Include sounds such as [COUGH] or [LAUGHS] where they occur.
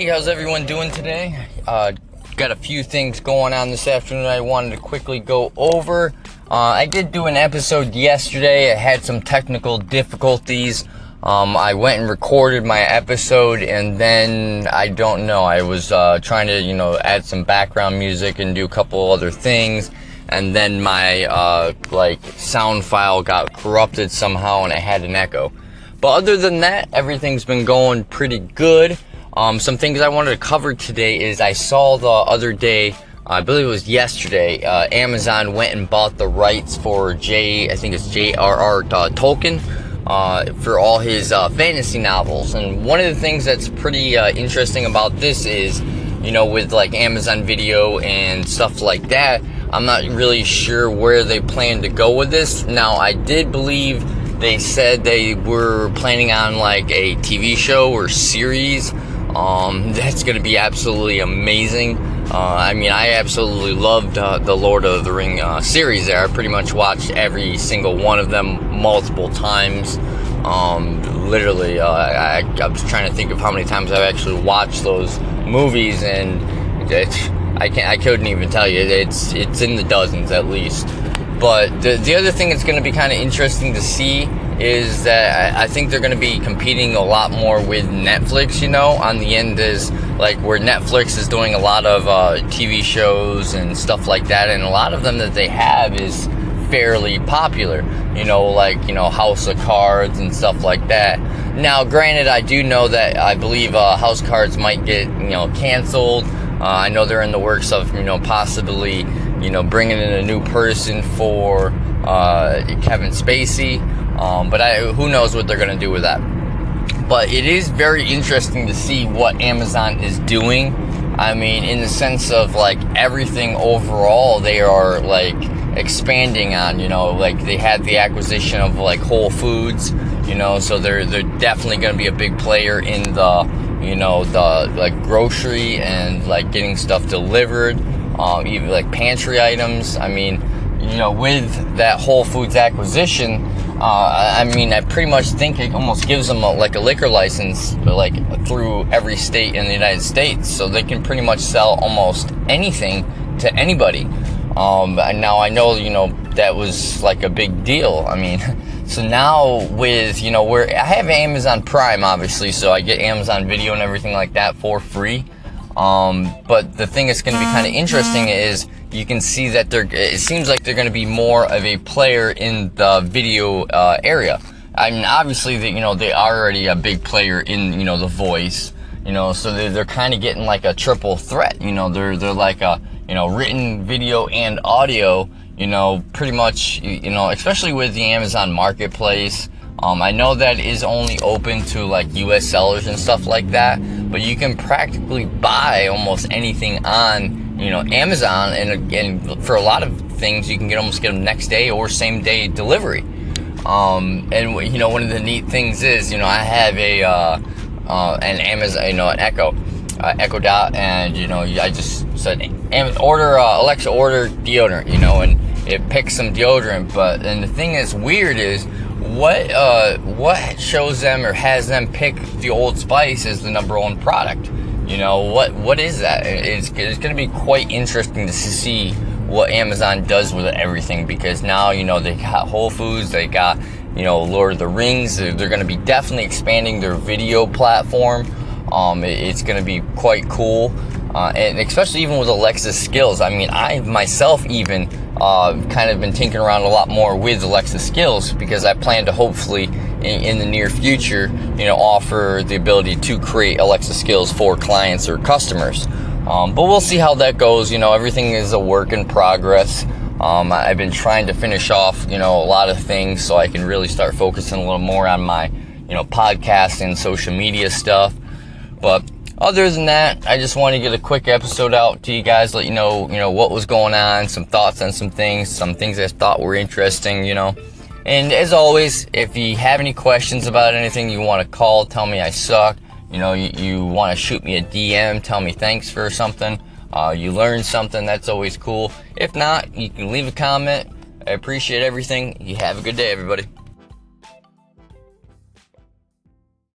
Hey, how's everyone doing today? Uh, got a few things going on this afternoon I wanted to quickly go over. Uh, I did do an episode yesterday. I had some technical difficulties. Um, I went and recorded my episode, and then I don't know. I was uh, trying to, you know, add some background music and do a couple other things, and then my uh, like sound file got corrupted somehow, and I had an echo. But other than that, everything's been going pretty good. Um, some things I wanted to cover today is I saw the other day, I believe it was yesterday, uh, Amazon went and bought the rights for J, I think it's J.R.R. Uh, Tolkien, uh, for all his uh, fantasy novels. And one of the things that's pretty uh, interesting about this is, you know, with like Amazon Video and stuff like that, I'm not really sure where they plan to go with this. Now, I did believe they said they were planning on like a TV show or series um, [LAUGHS] that's going to be absolutely amazing. Uh, I mean, I absolutely loved uh, the Lord of the Ring uh, series there. I pretty much watched every single one of them multiple times. Um, literally, uh, I, I, was trying to think of how many times I've actually watched those movies, and I can't, I couldn't even tell you. It's it's in the dozens at least. But the, the other thing that's going to be kind of interesting to see is that I, think they're going to be competing a lot more with Netflix, you know, on the end is like where Netflix is doing a lot of uh, TV shows and stuff like that, and a lot of them that they have is fairly popular, you know, like, you know, House of Cards and stuff like that. Now, granted, I do know that I believe uh, House Cards might get, you know, canceled. Uh, I know they're in the works of, you know, possibly you know, bringing in a new person for uh, Kevin Spacey. Um, but I, who knows what they're going to do with that. But it is very interesting to see what Amazon is doing. I mean, in the sense of like everything overall, they are like expanding on. You know, like they had the acquisition of like Whole Foods. You know, so they're they're definitely going to be a big player in the you know the like grocery and like getting stuff delivered um, even like pantry items. I mean, you know, with that Whole Foods acquisition, uh, I mean, I pretty much think it almost gives them a, like a liquor license, like through every state in the United States, so they can pretty much sell almost anything to anybody. Um, and now I know, you know, that was like a big deal. I mean, [LAUGHS] so now with, you know, where I have Amazon Prime, obviously, so I get Amazon Video and everything like that for free. Um, but the thing that's going to be kind of interesting is you can see that they're. It seems like they're going to be more of a player in the video uh, area. I mean, obviously, that you know they are already a big player in you know the voice. You know, so they're, they're kind of getting like a triple threat. You know, they're they're like a you know written video and audio. You know, pretty much. You know, especially with the Amazon Marketplace. Um, I know that is only open to like US sellers and stuff like that, but you can practically buy almost anything on, you know, Amazon and, and for a lot of things you can get almost get them next day or same day delivery. Um, and you know, one of the neat things is, you know, I have a, uh, uh, an Amazon, you know, an Echo, uh, Echo Dot, and you know, I just said, order, uh, Alexa, order deodorant, you know, and it picks some deodorant. But and the thing that's weird is what uh, what shows them or has them pick the Old Spice as the number one product? You know what what is that? It's it's going to be quite interesting to see what Amazon does with everything because now you know they got Whole Foods, they got you know Lord of the Rings. They're, they're going to be definitely expanding their video platform. Um, it, it's going to be quite cool. Uh, and especially even with Alexa skills. I mean, I myself even uh, kind of been tinkering around a lot more with Alexa skills because I plan to hopefully in, in, the near future, you know, offer the ability to create Alexa skills for clients or customers. Um, but we'll see how that goes. You know, everything is a work in progress. Um, I've been trying to finish off, you know, a lot of things so I can really start focusing a little more on my, you know, podcast and social media stuff. But other than that, I just want to get a quick episode out to you guys, let you know, you know, what was going on, some thoughts on some things, some things I thought were interesting, you know. And as always, if you have any questions about anything, you want to call, tell me I suck. You know, you, you want to shoot me a DM, tell me thanks for something. Uh, you learned something, that's always cool. If not, you can leave a comment. I appreciate everything. You have a good day, everybody.